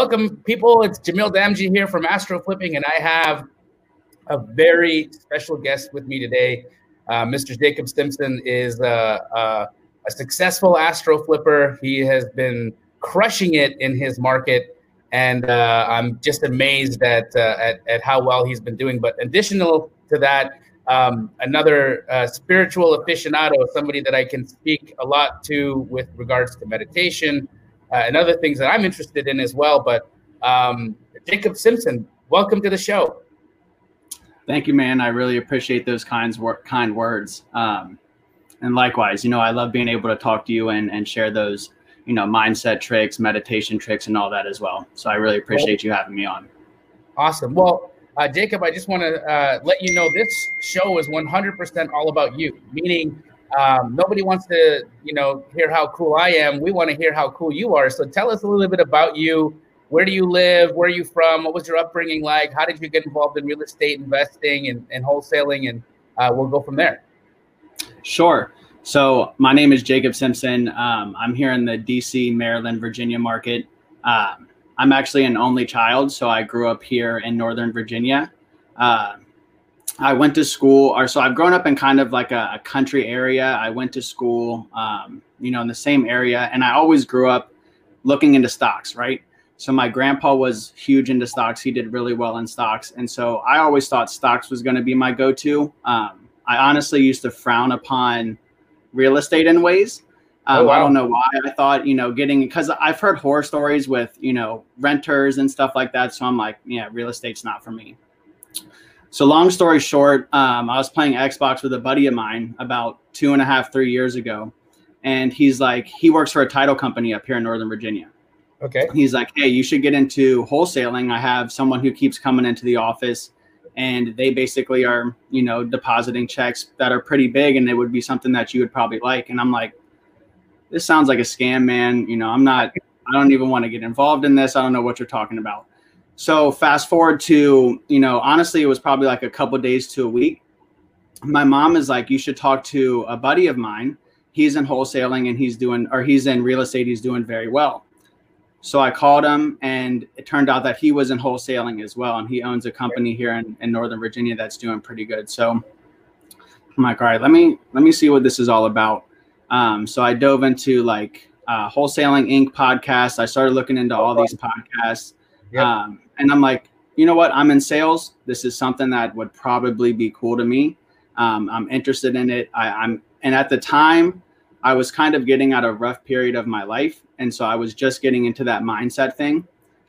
welcome, people. It's Jamil Damji here from Astro Flipping, and I have a very special guest with me today. Uh, Mr. Jacob Simpson is a successful Astro Flipper. He has been crushing it in his market, and uh, I'm just amazed at, uh, at, at how well he's been doing. But additional to that, um, another uh, spiritual aficionado, somebody that I can speak a lot to with regards to meditation and other things that I'm interested in as well. But um, Jacob Simpson, welcome to the show. Thank you, man. I really appreciate those kinds kind words. Um, and likewise, you know, I love being able to talk to you and, and share those, you know, mindset tricks, meditation tricks, and all that as well. So I really appreciate you having me on. Awesome. Well, uh, Jacob, I just want to uh, let you know this show is 100% all about you, meaning um, nobody wants to, you know, hear how cool I am. We want to hear how cool you are. So tell us a little bit about you. Where do you live? Where are you from? What was your upbringing like? How did you get involved in real estate investing and, and wholesaling? And uh, we'll go from there. Sure. So my name is Jacob Simpson. Um, I'm here in the DC, Maryland, Virginia market. Um, I'm actually an only child, so I grew up here in Northern Virginia. Uh, I went to school, or so I've grown up in kind of like a, a country area. I went to school, um, you know, in the same area, and I always grew up looking into stocks, right? So my grandpa was huge into stocks. He did really well in stocks, and so I always thought stocks was going to be my go-to. Um, I honestly used to frown upon real estate in ways. Um, oh, wow. I don't know why. I thought, you know, getting because I've heard horror stories with, you know, renters and stuff like that. So I'm like, yeah, real estate's not for me. So long story short, um, I was playing Xbox with a buddy of mine about two and a half, three years ago, and he's like, he works for a title company up here in Northern Virginia. Okay. He's like, hey, you should get into wholesaling. I have someone who keeps coming into the office, and they basically are, you know, depositing checks that are pretty big, and it would be something that you would probably like. And I'm like, this sounds like a scam, man. You know, I'm not. I don't even want to get involved in this. I don't know what you're talking about. So fast forward to, you know, honestly, it was probably like a couple days to a week. My mom is like, you should talk to a buddy of mine. He's in wholesaling and he's doing, or he's in real estate. He's doing very well. So I called him and it turned out that he was in wholesaling as well. And he owns a company here in, in Northern Virginia that's doing pretty good. So I'm like, all right, let me, let me see what this is all about. Um, so I dove into like uh, Wholesaling Inc. podcast. I started looking into all these podcasts. Yep. Um, and I'm like, you know what? I'm in sales. This is something that would probably be cool to me. Um, I'm interested in it. I, I'm, and at the time, I was kind of getting at a rough period of my life, and so I was just getting into that mindset thing.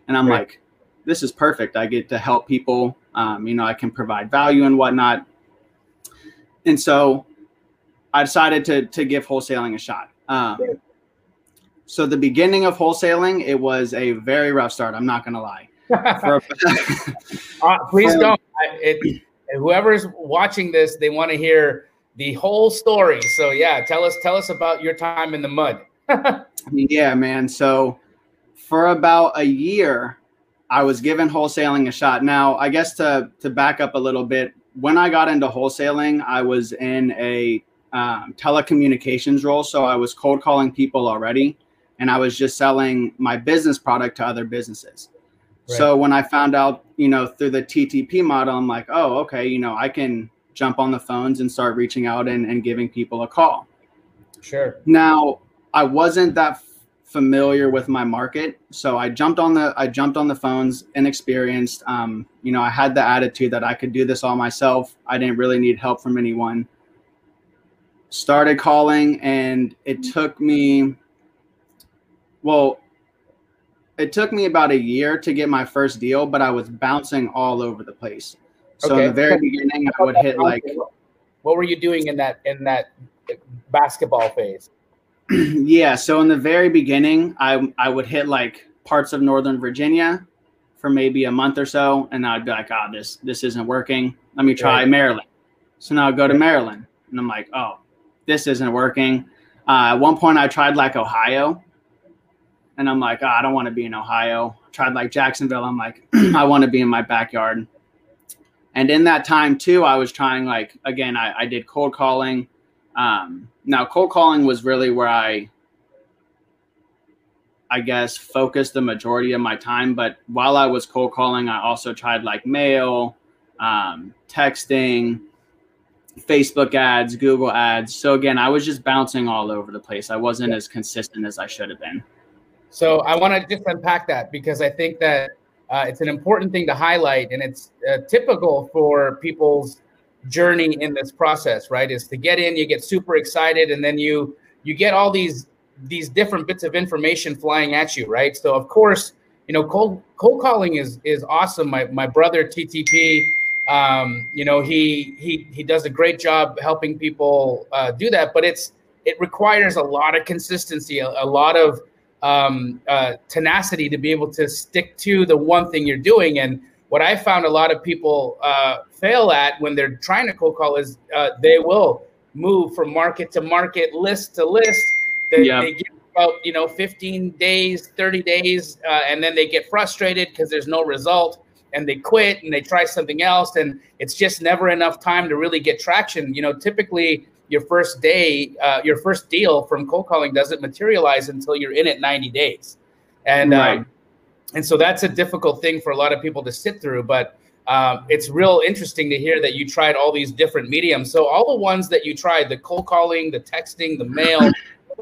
And I'm right. like, this is perfect. I get to help people. Um, you know, I can provide value and whatnot. And so, I decided to to give wholesaling a shot. Um, so the beginning of wholesaling, it was a very rough start. I'm not going to lie. uh, please don't. It, whoever's watching this, they want to hear the whole story. So yeah, tell us tell us about your time in the mud. yeah, man. So for about a year, I was given wholesaling a shot. Now, I guess to to back up a little bit, when I got into wholesaling, I was in a um, telecommunications role, so I was cold calling people already, and I was just selling my business product to other businesses. So when I found out, you know, through the TTP model, I'm like, oh, okay, you know, I can jump on the phones and start reaching out and, and giving people a call. Sure. Now, I wasn't that f- familiar with my market, so I jumped on the I jumped on the phones, inexperienced. Um, you know, I had the attitude that I could do this all myself. I didn't really need help from anyone. Started calling, and it took me. Well, it took me about a year to get my first deal, but I was bouncing all over the place. So okay. in the very beginning, I would hit like. What were you doing in that in that basketball phase? yeah, so in the very beginning, I I would hit like parts of Northern Virginia for maybe a month or so, and I'd be like, "Oh, this this isn't working. Let me try right. Maryland." So now I go to Maryland, and I'm like, "Oh, this isn't working." Uh, at one point, I tried like Ohio, and I'm like, oh, I don't want to be in Ohio. tried like Jacksonville. I'm like, I want to be in my backyard. And in that time too, I was trying like again, I, I did cold calling. Um, now cold calling was really where I I guess, focus the majority of my time. But while I was cold calling, I also tried like mail, um, texting, Facebook ads, Google ads. So again, I was just bouncing all over the place. I wasn't as consistent as I should have been. So I want to just unpack that because I think that uh, it's an important thing to highlight, and it's uh, typical for people's journey in this process. Right? Is to get in, you get super excited, and then you you get all these these different bits of information flying at you, right? So of course, you know, cold cold calling is is awesome. My my brother TTP, um, you know, he he he does a great job helping people uh, do that, but it's it requires a lot of consistency, a, a lot of um, uh, tenacity to be able to stick to the one thing you're doing. And what I found a lot of people uh, fail at when they're trying to cold call is uh, they will move from market to market, list to list they, yeah. they get about you know 15 days, 30 days, uh, and then they get frustrated because there's no result, and they quit and they try something else, and it's just never enough time to really get traction. You know, typically your first day, uh, your first deal from cold calling doesn't materialize until you're in it 90 days, and right. um, and so that's a difficult thing for a lot of people to sit through, but. Um, it's real interesting to hear that you tried all these different mediums. So all the ones that you tried, the cold calling, the texting, the mail,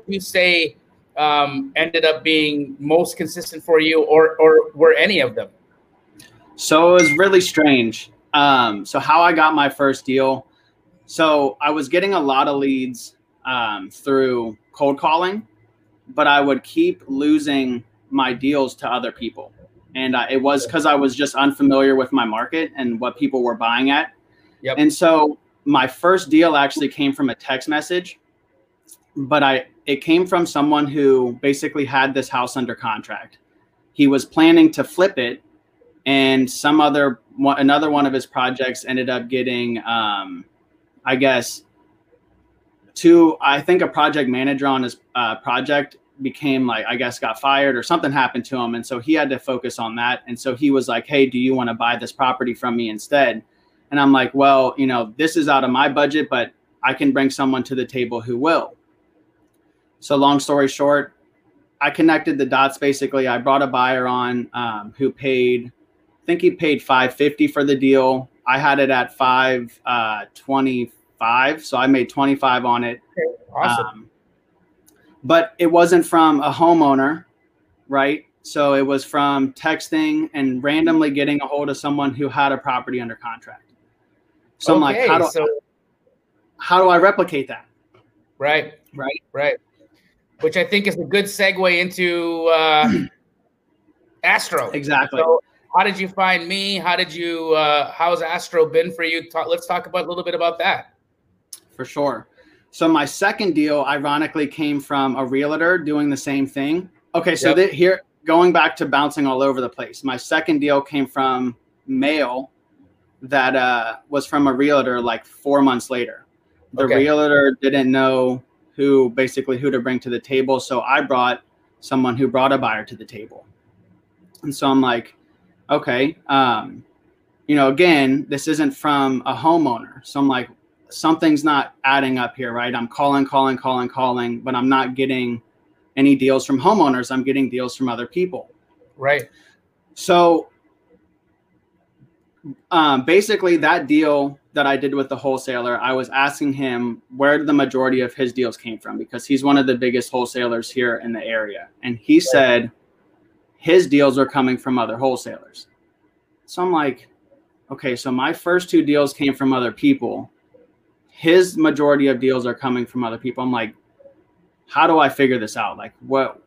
you say um, ended up being most consistent for you, or or were any of them? So it was really strange. Um, so how I got my first deal. So I was getting a lot of leads um, through cold calling, but I would keep losing my deals to other people, and it was because I was just unfamiliar with my market and what people were buying at. Yep. And so my first deal actually came from a text message, but I it came from someone who basically had this house under contract. He was planning to flip it, and some other one, another one of his projects ended up getting, um, I guess, two. I think a project manager on his uh, project became like I guess got fired or something happened to him, and so he had to focus on that. And so he was like, "Hey, do you want to buy this property from me instead?" And I'm like, "Well, you know, this is out of my budget, but I can bring someone to the table who will." So long story short, I connected the dots. Basically, I brought a buyer on um, who paid, I think he paid five fifty for the deal. I had it at five uh, twenty five, so I made twenty five on it. Okay, awesome. Um, but it wasn't from a homeowner, right? So it was from texting and randomly getting a hold of someone who had a property under contract. So okay, I'm like, how do so- how do I replicate that? Right. Right. Right which I think is a good segue into uh, Astro. Exactly. So, how did you find me? How did you? Uh, how's Astro been for you? Talk, let's talk about a little bit about that. For sure. So my second deal, ironically, came from a realtor doing the same thing. Okay, so yep. here, going back to bouncing all over the place. My second deal came from mail that uh, was from a realtor like four months later. The okay. realtor didn't know who basically who to bring to the table. So I brought someone who brought a buyer to the table. And so I'm like, okay, um, you know, again, this isn't from a homeowner. So I'm like, something's not adding up here, right? I'm calling, calling, calling, calling, but I'm not getting any deals from homeowners. I'm getting deals from other people. Right. So um, basically, that deal that I did with the wholesaler, I was asking him where the majority of his deals came from because he's one of the biggest wholesalers here in the area. And he said his deals are coming from other wholesalers. So I'm like, okay, so my first two deals came from other people. His majority of deals are coming from other people. I'm like, how do I figure this out? Like, what,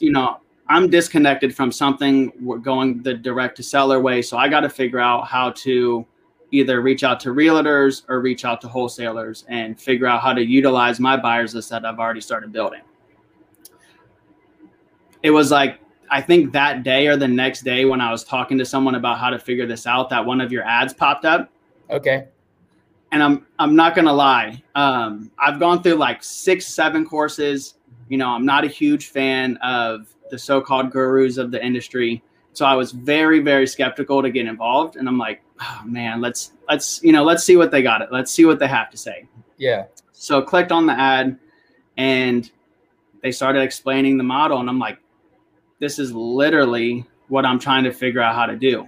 you know, I'm disconnected from something going the direct to seller way. So I got to figure out how to either reach out to realtors or reach out to wholesalers and figure out how to utilize my buyers list that I've already started building. It was like, I think that day or the next day when I was talking to someone about how to figure this out, that one of your ads popped up. Okay. And I'm I'm not gonna lie. Um, I've gone through like six, seven courses. You know, I'm not a huge fan of the so-called gurus of the industry. So I was very, very skeptical to get involved. And I'm like, oh man, let's let's you know, let's see what they got it. Let's see what they have to say. Yeah. So clicked on the ad and they started explaining the model and I'm like, this is literally what I'm trying to figure out how to do.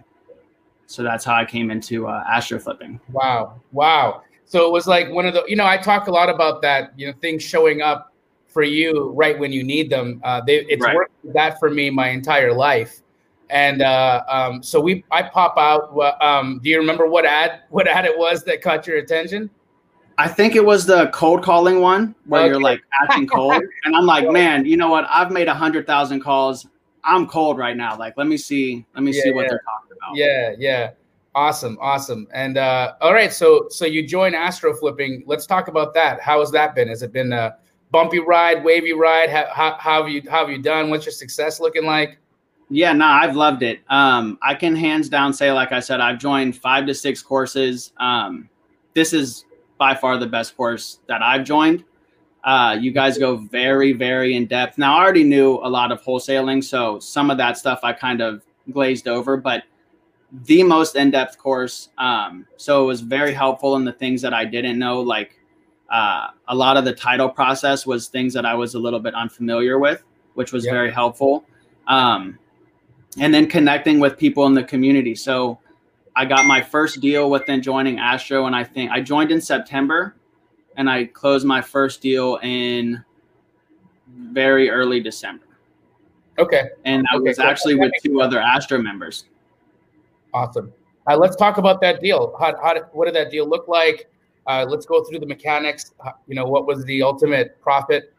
So that's how I came into uh, astro flipping. Wow, wow. So it was like one of the, you know, I talk a lot about that, you know, things showing up for you right when you need them. Uh, they, it's right. worked that for me my entire life. And uh, um, so we, I pop out. Um, do you remember what ad, what ad it was that caught your attention? I think it was the cold calling one where okay. you're like acting cold, and I'm like, man, you know what? I've made a hundred thousand calls. I'm cold right now. Like, let me see, let me yeah, see what yeah. they're talking about. Yeah, yeah. Awesome, awesome. And uh, all right, so so you join Astro Flipping. Let's talk about that. How has that been? Has it been a bumpy ride, wavy ride? How, how, how have you how have you done? What's your success looking like? Yeah, no, I've loved it. Um, I can hands down say, like I said, I've joined five to six courses. Um, this is by far the best course that I've joined. Uh, you guys go very, very in depth. Now, I already knew a lot of wholesaling, so some of that stuff I kind of glazed over, but the most in depth course. Um, so it was very helpful in the things that I didn't know. Like uh, a lot of the title process was things that I was a little bit unfamiliar with, which was very helpful. Um, and then connecting with people in the community. So I got my first deal within joining Astro, and I think I joined in September, and I closed my first deal in very early December. Okay. And I okay, was actually with two other Astro members. Awesome. Uh, let's talk about that deal. How, how did, what did that deal look like? Uh, let's go through the mechanics. You know, what was the ultimate profit?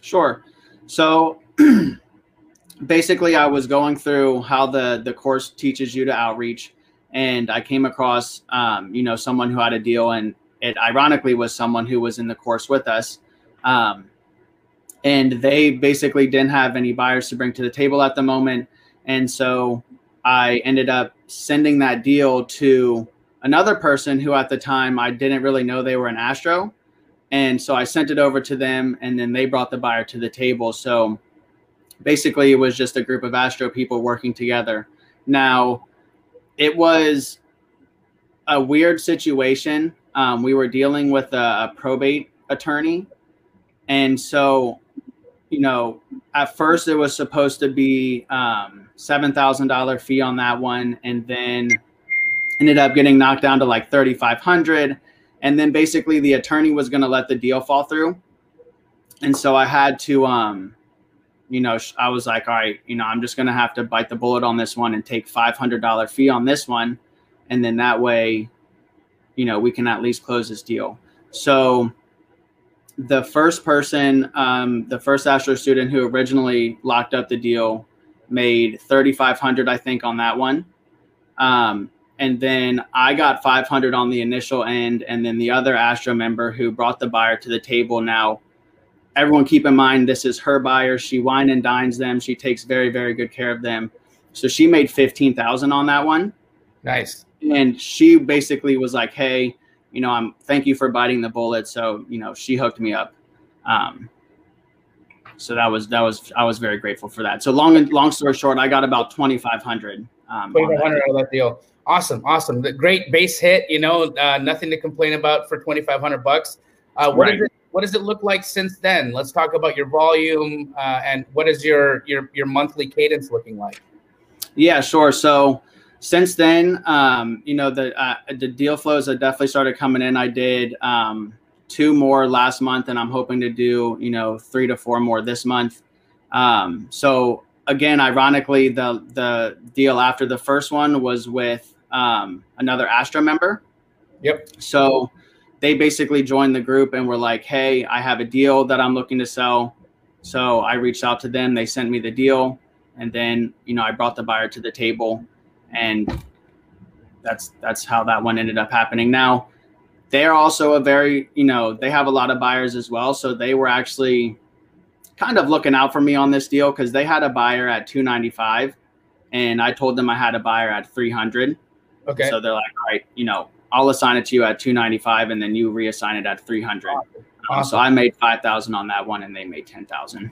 Sure. So basically, I was going through how the the course teaches you to outreach, and I came across, um, you know, someone who had a deal, and it ironically was someone who was in the course with us. Um, and they basically didn't have any buyers to bring to the table at the moment. And so I ended up sending that deal to another person who at the time I didn't really know they were an Astro. And so I sent it over to them and then they brought the buyer to the table. So basically, it was just a group of Astro people working together. Now, it was a weird situation. Um, we were dealing with a, a probate attorney. And so you know, at first it was supposed to be um, seven thousand dollar fee on that one, and then ended up getting knocked down to like thirty five hundred, and then basically the attorney was going to let the deal fall through, and so I had to, um, you know, I was like, all right, you know, I'm just going to have to bite the bullet on this one and take five hundred dollar fee on this one, and then that way, you know, we can at least close this deal. So the first person, um, the first Astro student who originally locked up the deal, made thirty five hundred, I think, on that one. Um, and then I got five hundred on the initial end, and then the other Astro member who brought the buyer to the table. Now, everyone keep in mind this is her buyer. She wine and dines them. She takes very very good care of them. So she made fifteen thousand on that one. Nice. And she basically was like, "Hey." you know, I'm thank you for biting the bullet. So, you know, she hooked me up. Um, so that was that was I was very grateful for that. So long and long story short, I got about twenty five hundred. Um, twenty five hundred out of that deal. Awesome, awesome. The great base hit. You know, uh, nothing to complain about for twenty five hundred bucks. Uh, what, right. it, what does it look like since then? Let's talk about your volume uh, and what is your your your monthly cadence looking like? Yeah, sure. So since then, um, you know, the uh, the deal flows have definitely started coming in. I did um, two more last month, and I'm hoping to do you know three to four more this month. Um, so again, ironically, the the deal after the first one was with um, another Astro member. Yep. So they basically joined the group and were like, "Hey, I have a deal that I'm looking to sell." So I reached out to them. They sent me the deal, and then you know I brought the buyer to the table and that's that's how that one ended up happening. Now, they're also a very you know they have a lot of buyers as well, so they were actually kind of looking out for me on this deal because they had a buyer at 295 and I told them I had a buyer at 300. Okay. So they're like, all right, you know, I'll assign it to you at 295 and then you reassign it at 300. Awesome. Um, so I made 5,000 on that one and they made 10,000.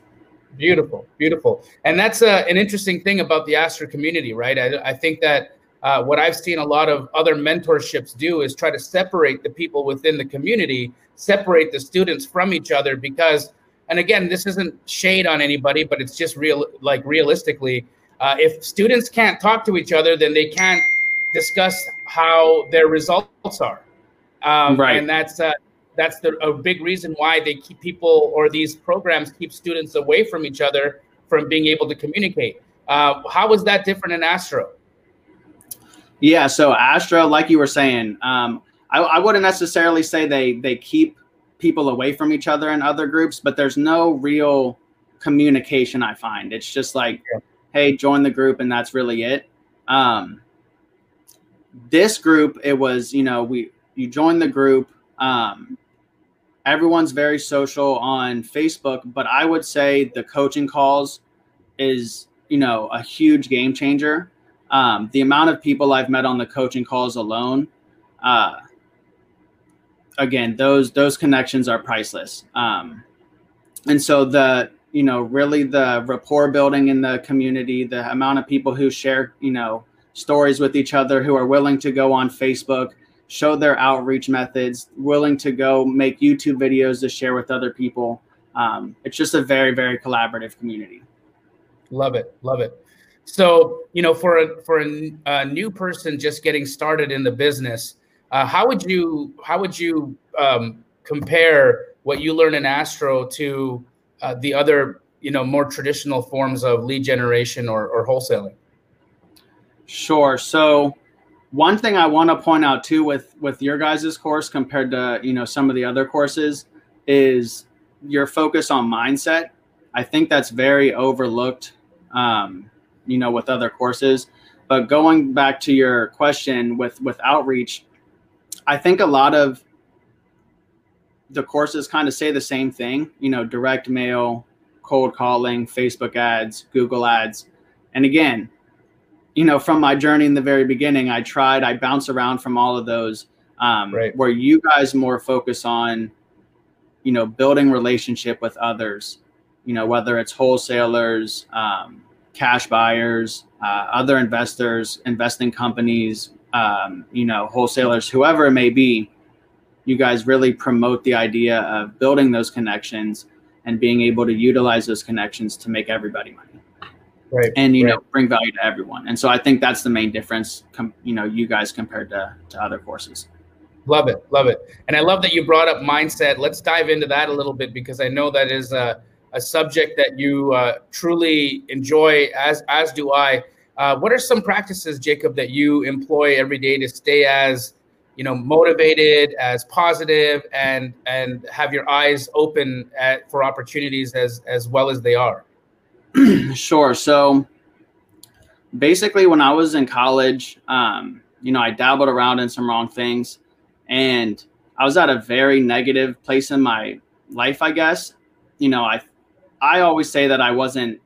Beautiful, beautiful, and that's uh, an interesting thing about the Astro community, right? I, I think that uh, what I've seen a lot of other mentorships do is try to separate the people within the community, separate the students from each other, because and again, this isn't shade on anybody, but it's just real, like realistically, uh, if students can't talk to each other, then they can't discuss how their results are. Um, right. And that's uh, that's the, a big reason why they keep people or these programs keep students away from each other from being able to communicate. Uh, how is that different in Astro? Yeah, so Astro, like you were saying, um, I, I wouldn't necessarily say they they keep people away from each other in other groups, but there's no real communication. I find it's just like, yeah. hey, join the group, and that's really it. Um, this group, it was you know we you join the group. Um, everyone's very social on Facebook, but I would say the coaching calls is you know a huge game changer. Um, the amount of people I've met on the coaching calls alone, uh, again, those those connections are priceless. Um, and so the you know really the rapport building in the community, the amount of people who share you know stories with each other, who are willing to go on Facebook, show their outreach methods, willing to go make YouTube videos to share with other people. Um, it's just a very very collaborative community. Love it, love it. So you know, for a for a, a new person just getting started in the business, uh, how would you how would you um, compare what you learn in Astro to uh, the other you know more traditional forms of lead generation or, or wholesaling? Sure. So one thing I want to point out too with with your guys' course compared to you know some of the other courses is your focus on mindset. I think that's very overlooked, um, you know, with other courses. But going back to your question with with outreach, I think a lot of the courses kind of say the same thing, you know, direct mail, cold calling, Facebook ads, Google ads. And again, you know, from my journey in the very beginning, I tried, I bounce around from all of those. Um, right. Where you guys more focus on, you know, building relationship with others, you know, whether it's wholesalers, um, cash buyers, uh, other investors, investing companies, um, you know, wholesalers, whoever it may be, you guys really promote the idea of building those connections and being able to utilize those connections to make everybody money. Right. And you right. know, bring value to everyone. And so I think that's the main difference, com- you know, you guys compared to, to other courses. Love it, love it, and I love that you brought up mindset. Let's dive into that a little bit because I know that is a, a subject that you uh, truly enjoy, as as do I. Uh, what are some practices, Jacob, that you employ every day to stay as you know motivated, as positive, and and have your eyes open at, for opportunities as as well as they are? sure. So basically, when I was in college, um, you know, I dabbled around in some wrong things, and I was at a very negative place in my life. I guess you know, I I always say that I wasn't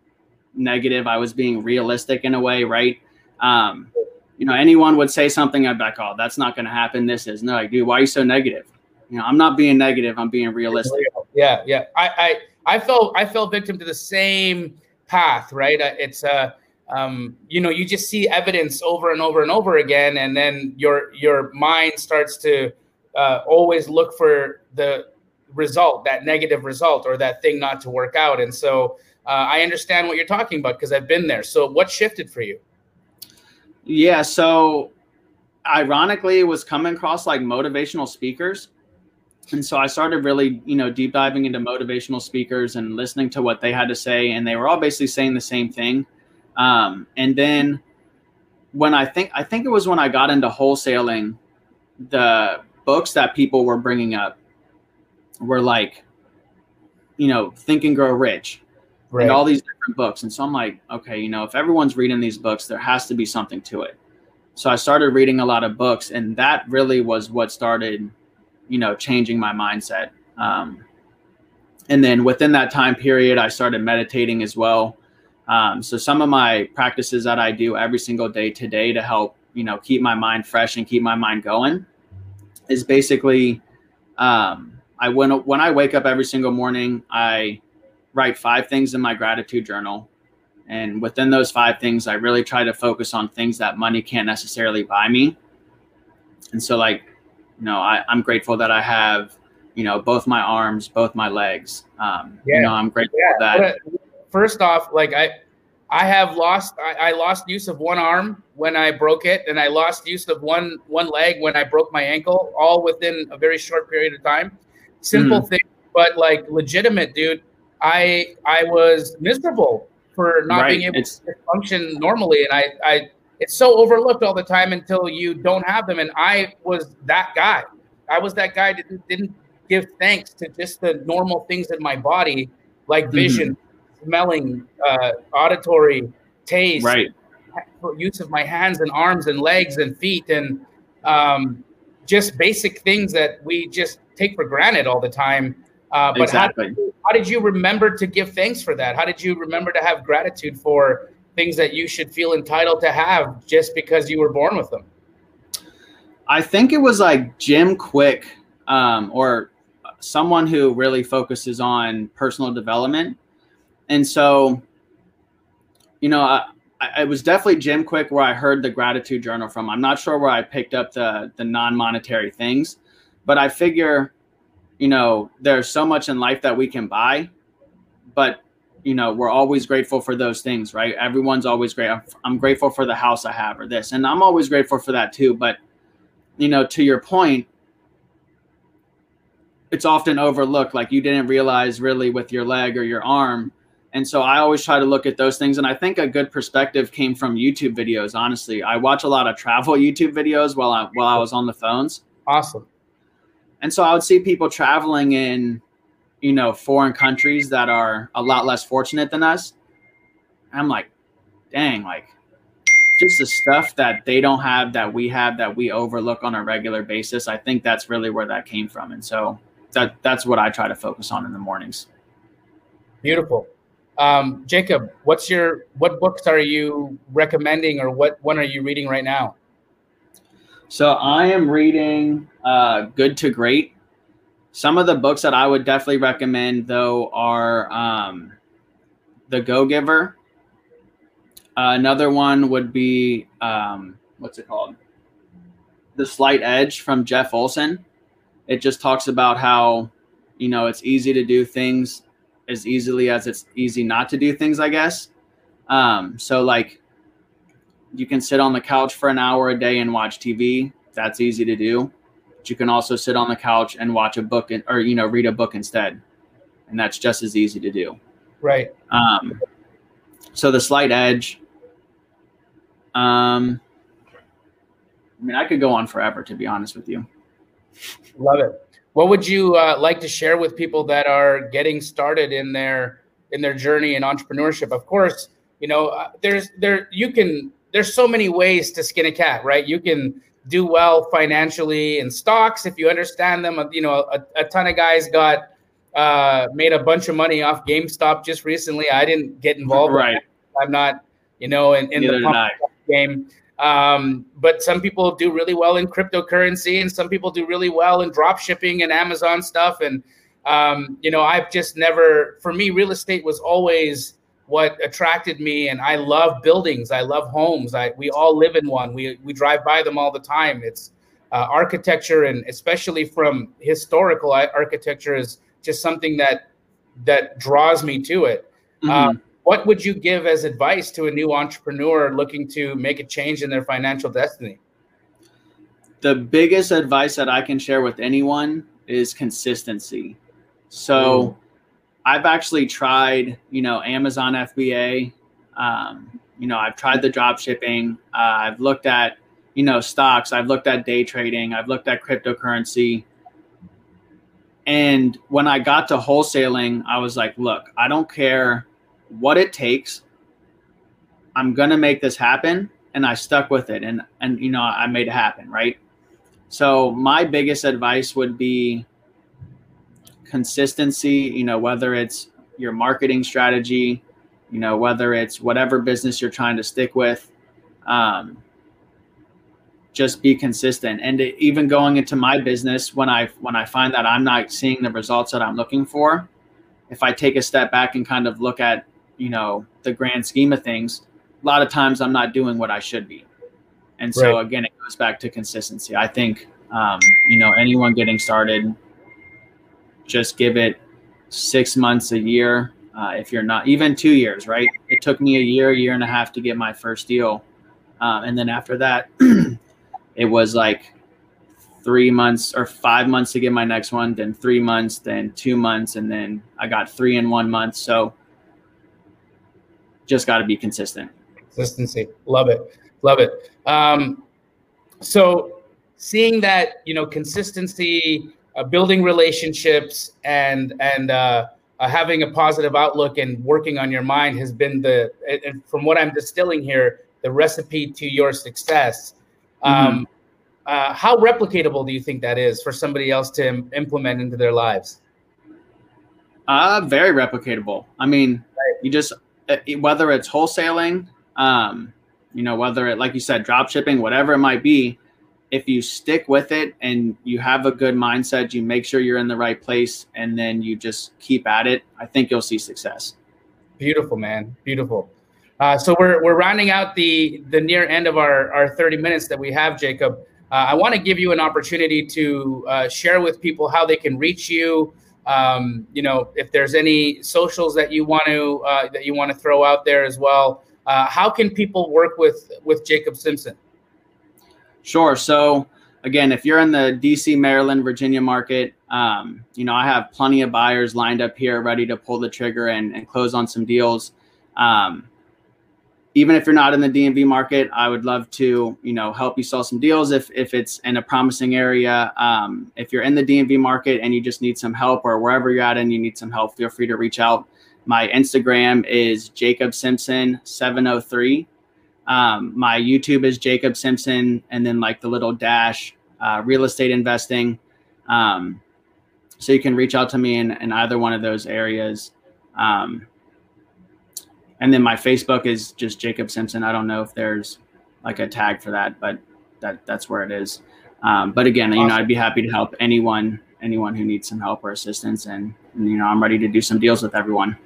negative. I was being realistic in a way, right? Um, you know, anyone would say something, I'd be like, oh, that's not going to happen. This is no, like, dude, why are you so negative? You know, I'm not being negative. I'm being realistic. Yeah, yeah. I, I, I fell, I fell victim to the same path, right? Uh, it's a um, you know, you just see evidence over and over and over again, and then your your mind starts to uh, always look for the result, that negative result, or that thing not to work out, and so uh, I understand what you're talking about because I've been there. So what shifted for you? Yeah, so ironically, it was coming across like motivational speakers. And so I started really, you know, deep diving into motivational speakers and listening to what they had to say. And they were all basically saying the same thing. Um, and then when I think, I think it was when I got into wholesaling, the books that people were bringing up were like, you know, Think and Grow Rich, right. and all these different books. And so I'm like, okay, you know, if everyone's reading these books, there has to be something to it. So I started reading a lot of books, and that really was what started, you know, changing my mindset. Um, and then within that time period, I started meditating as well. Um, so some of my practices that I do every single day today to help, you know, keep my mind fresh and keep my mind going is basically um, I when when I wake up every single morning, I write five things in my gratitude journal. And within those five things, I really try to focus on things that money can't necessarily buy me. And so, like, you know, I, I'm grateful that I have you know, both my arms, both my legs. Um, yeah. You know, I'm grateful yeah. for that. First off, like I, I have lost. I, I, lost use of one arm when I broke it, and I lost use of one one leg when I broke my ankle, all within a very short period of time. Simple mm. thing, but like legitimate, dude. I I was miserable for not right. being able it's, to function normally, and I I it's so overlooked all the time until you don't have them. And I was that guy. I was that guy that didn't give thanks to just the normal things in my body, like mm-hmm. vision, mm-hmm. smelling, uh, auditory, taste, right. use of my hands and arms and legs and feet, and um, just basic things that we just take for granted all the time. Uh, but exactly. how, did you, how did you remember to give thanks for that? How did you remember to have gratitude for things that you should feel entitled to have just because you were born with them? I think it was like Jim Kwik um, or someone who really focuses on personal development. And so, you know, I, I, it was definitely Jim Kwik where I heard the gratitude journal from. I'm not sure where I picked up the the non-monetary things, but I figure, you know, there's so much in life that we can buy, but you know, we're always grateful for those things, right? Everyone's always great. I'm, I'm grateful for the house I have or this, and I'm always grateful for that too. But you know, to your point, it's often overlooked. Like you didn't realize really with your leg or your arm. And so I always try to look at those things. And I think a good perspective came from YouTube videos. Honestly, I watch a lot of travel YouTube videos while I while I was on the phones. Awesome. And so I would see people traveling in you know, foreign countries that are a lot less fortunate than us. I'm like, dang, like just the stuff that they don't have that we have that we overlook on a regular basis. I think that's really where that came from. And so that that's what I try to focus on in the mornings. Beautiful. Um, Jacob, what's your what books are you recommending or what one are you reading right now? So I am reading uh, Good to Great some of the books that I would definitely recommend, though, are um, The Go Giver. Uh, another one would be um, what's it called? The Slight Edge from Jeff Olson. It just talks about how you know it's easy to do things as easily as it's easy not to do things. I guess. Um, so like, you can sit on the couch for an hour a day and watch TV. That's easy to do but you can also sit on the couch and watch a book and, or you know read a book instead. And that's just as easy to do. Right. Um, so the slight edge um, i mean i could go on forever to be honest with you. Love it. What would you uh, like to share with people that are getting started in their in their journey in entrepreneurship? Of course you know uh, there's there you can there's so many ways to skin a cat right? You can do well financially in stocks if you understand them. You know, a, a ton of guys got uh, made a bunch of money off GameStop just recently. I didn't get involved. Right. I'm not, you know, in, in the game. Um, but some people do really well in cryptocurrency, and some people do really well in drop shipping and Amazon stuff. And um, you know, I've just never, for me, real estate was always what attracted me and i love buildings i love homes i we all live in one we we drive by them all the time. It's uh, architecture and especially from historical architecture is just something that that draws me to it. Mm-hmm. uh, what would you give as advice to a new entrepreneur looking to make a change in their financial destiny? The biggest advice that i can share with anyone is consistency. So mm I've actually tried, you know, Amazon FBA. Um, you know, I've tried the drop shipping. Uh, I've looked at, you know, stocks. I've looked at day trading. I've looked at cryptocurrency. And when I got to wholesaling, I was like, look, I don't care what it takes. I'm going to make this happen. And I stuck with it. And, and, you know, I made it happen. Right. So my biggest advice would be consistency, you know, whether it's your marketing strategy, you know, whether it's whatever business you're trying to stick with, um, just be consistent. And even going into my business, when I when I find that I'm not seeing the results that I'm looking for, if I take a step back and kind of look at, you know, the grand scheme of things, a lot of times I'm not doing what I should be. And so right. again, it goes back to consistency. I think, um, you know, anyone getting started, just give it six months, a year. Uh, if you're not even two years, right? It took me a year, year and a half to get my first deal, uh, and then after that, it was like three months or five months to get my next one, then three months, then two months, and then I got three in one month. So just got to be consistent. Consistency, love it, love it. Um, so seeing that you know consistency, uh, building relationships, and and uh, uh, having a positive outlook and working on your mind has been the from what I'm distilling here, the recipe to your success. Mm-hmm. Um, uh, how replicatable do you think that is for somebody else to Im- implement into their lives? Uh, very replicatable. I mean, right. you just uh, whether it's wholesaling, um, you know, whether it like you said, drop shipping, whatever it might be, if you stick with it and you have a good mindset, you make sure you're in the right place, and then you just keep at it, I think you'll see success. Beautiful, man. Beautiful. Uh, so we're we're rounding out the the near end of our our 30 minutes that we have, Jacob. Uh, I want to give you an opportunity to uh, share with people how they can reach you. Um, you know, if there's any socials that you want to uh, that you want to throw out there as well. Uh, how can people work with with Jacob Simpson? Sure. So again, if you're in the DC, Maryland, Virginia market, um, you know I have plenty of buyers lined up here, ready to pull the trigger and, and close on some deals. Um, even if you're not in the DMV market, I would love to, you know, help you sell some deals if if it's in a promising area. Um, if you're in the DMV market and you just need some help, or wherever you're at and you need some help, feel free to reach out. My Instagram is Jacob Simpson seven zero oh three. Um, my YouTube is Jacob Simpson, and then like the little dash uh, real estate investing. Um, so you can reach out to me in, in either one of those areas. Um, and then my Facebook is just Jacob Simpson. I don't know if there's like a tag for that, but that that's where it is. Um, but again, awesome. you know, I'd be happy to help anyone anyone who needs some help or assistance, and, and you know, I'm ready to do some deals with everyone.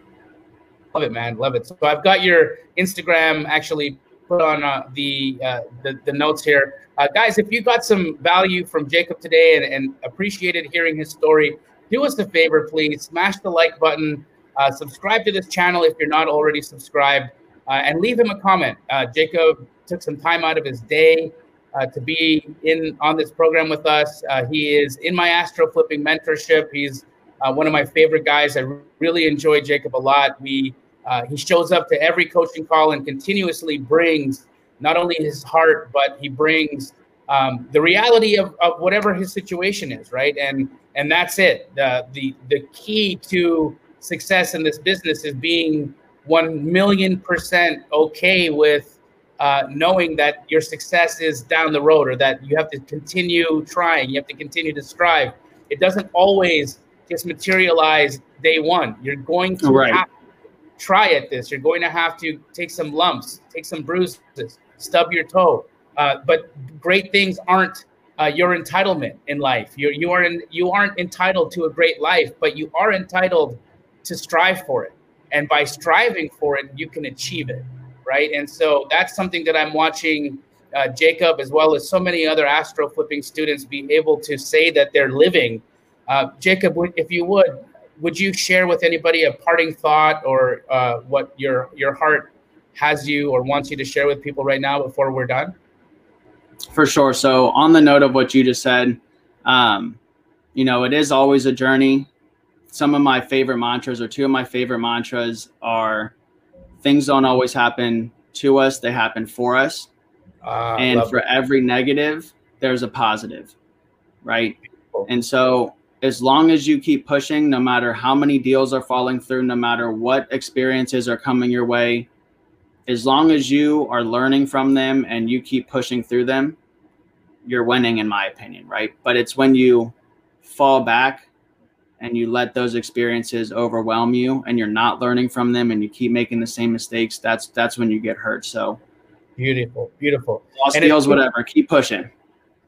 Love it, man. Love it. So I've got your Instagram actually put on uh, the, uh, the, the notes here, uh, guys. If you got some value from Jacob today and, and appreciated hearing his story, do us a favor, please smash the like button. Uh, subscribe to this channel if you're not already subscribed, uh, and leave him a comment. Uh, Jacob took some time out of his day to be in on this program with us. He is in my astro flipping mentorship. He's one of my favorite guys. I really enjoy Jacob a lot. We he shows up to every coaching call and continuously brings not only his heart, but he brings um, the reality of, of whatever his situation is, right? And and that's it. The the the key to success in this business is being 1 million percent okay with uh, knowing that your success is down the road or that you have to continue trying, you have to continue to strive. It doesn't always just materialize day one. You're going to right. have to try at this. You're going to have to take some lumps, take some bruises, stub your toe. Uh, but great things aren't uh, your entitlement in life. You're, you are in, you aren't entitled to a great life, but you are entitled to strive for it. And by striving for it, you can achieve it. Right. And so that's something that I'm watching uh, Jacob, as well as so many other astro flipping students, be able to say that they're living. Uh, Jacob, if you would, would you share with anybody a parting thought or uh, what your your heart has you or wants you to share with people right now before we're done? For sure. So, on the note of what you just said, um, you know, it is always a journey some of my favorite mantras or two of my favorite mantras are things don't always happen to us, they happen for us. Uh, and for every negative, there's a positive, right? And so, as long as you keep pushing, no matter how many deals are falling through, no matter what experiences are coming your way, as long as you are learning from them and you keep pushing through them, you're winning, in my opinion, right? But it's when you fall back and you let those experiences overwhelm you and you're not learning from them and you keep making the same mistakes, that's that's when you get hurt. So beautiful, beautiful. Lost deals, whatever. Keep pushing.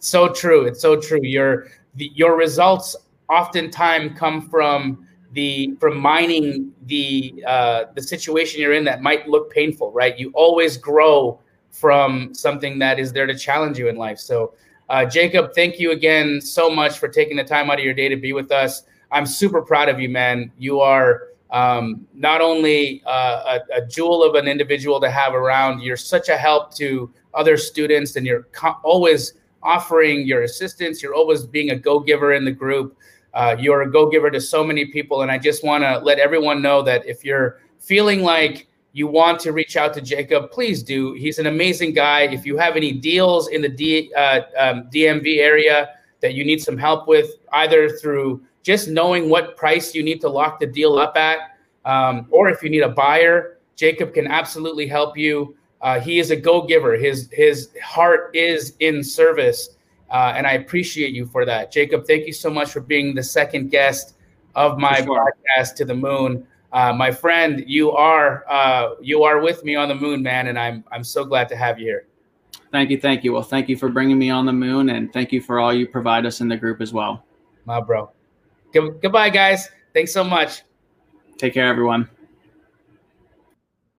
So true. It's so true. Your the, your results oftentimes come from the from mining the uh, the situation you're in that might look painful, right? You always grow from something that is there to challenge you in life. So, uh, Jacob, thank you again so much for taking the time out of your day to be with us. I'm super proud of you, man. You are um, not only uh, a, a, jewel of an individual to have around, you're such a help to other students, and you're co- always offering your assistance. You're always being a go giver in the group. Uh, you're a go giver to so many people. And I just want to let everyone know that if you're feeling like you want to reach out to Jacob, please do. He's an amazing guy. If you have any deals in the D, uh, um, DMV area that you need some help with, either through just knowing what price you need to lock the deal up at, um, or if you need a buyer, Jacob can absolutely help you. Uh, he is a go giver. His his heart is in service, uh, and I appreciate you for that, Jacob. Thank you so much for being the second guest of my sure. podcast to the moon uh, my friend, you are uh, you are with me on the moon, man, and I'm I'm so glad to have you here. Thank you, thank you. Well, thank you for bringing me on the moon, and thank you for all you provide us in the group as well. My bro. Good, goodbye, guys. Thanks so much. Take care, everyone.